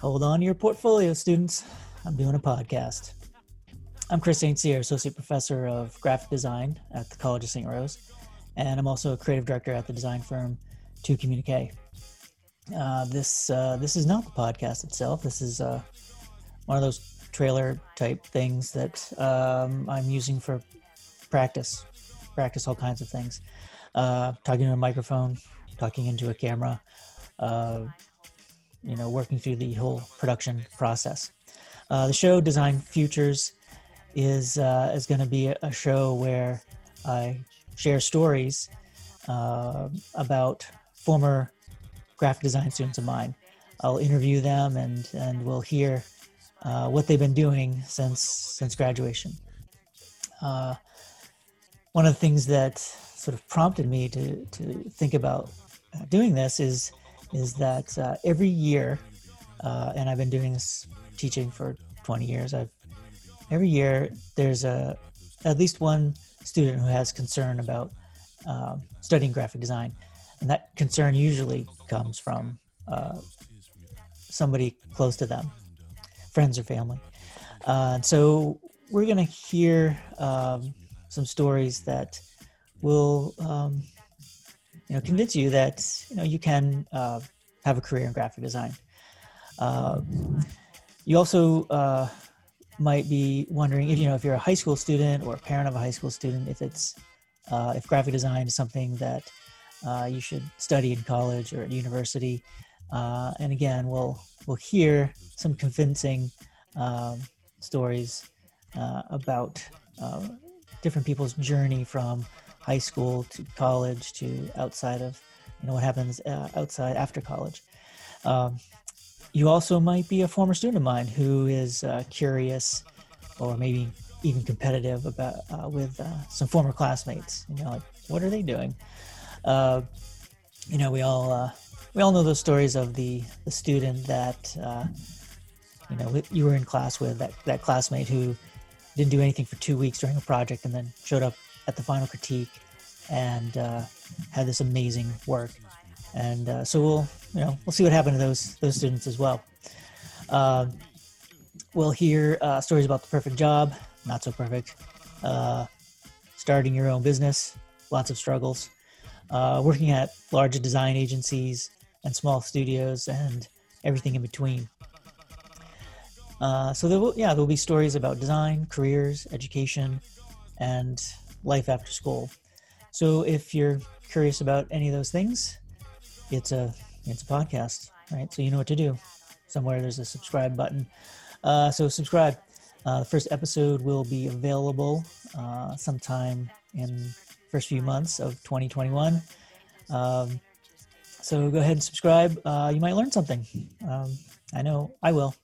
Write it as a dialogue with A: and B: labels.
A: Hold on to your portfolio, students. I'm doing a podcast. I'm Chris St. Cyr, Associate Professor of Graphic Design at the College of St. Rose, and I'm also a creative director at the design firm To Communique. Uh, this uh, this is not the podcast itself. This is uh, one of those trailer type things that um, I'm using for practice, practice all kinds of things. Uh, talking to a microphone, talking into a camera, uh, you know, working through the whole production process. Uh, the show Design Futures is uh, is going to be a show where I share stories uh, about former graphic design students of mine. I'll interview them and and we'll hear uh, what they've been doing since since graduation. One of the things that sort of prompted me to to think about uh, doing this is is that uh, every year, uh, and I've been doing this teaching for 20 years. I've every year there's a at least one student who has concern about um, studying graphic design, and that concern usually comes from uh, somebody close to them, friends or family. Uh, and so we're going to hear um, some stories that will, um, you know, convince you that you know you can uh, have a career in graphic design. Uh, you also uh, might be wondering if you know if you're a high school student or a parent of a high school student, if it's uh, if graphic design is something that uh, you should study in college or at university. Uh, and again, we'll we'll hear some convincing um, stories about different people's journey from high school to college to outside of you know what happens uh, outside after college. Um, you also might be a former student of mine who is uh, curious or maybe even competitive about uh, with uh, some former classmates you know like what are they doing uh, you know we all uh, we all know those stories of the the student that you know you were in class with that that classmate who didn't do anything for two weeks during a project and then showed up at the final critique and had this amazing work and uh, so we'll you know we'll see what happened to those those students as well. Uh, we'll hear uh, stories about the perfect job, not so perfect, uh, starting your own business, lots of struggles, uh, working at large design agencies and small studios, and everything in between. Uh, so there will, yeah, there will be stories about design, careers, education, and life after school. So if you're curious about any of those things, it's a it's a podcast, right? So you know what to do. Somewhere there's a subscribe button. Uh, so subscribe. Uh, the first episode will be available uh, sometime in first few months of 2021. Um, so go ahead and subscribe. Uh, you might learn something. Um, I know I will.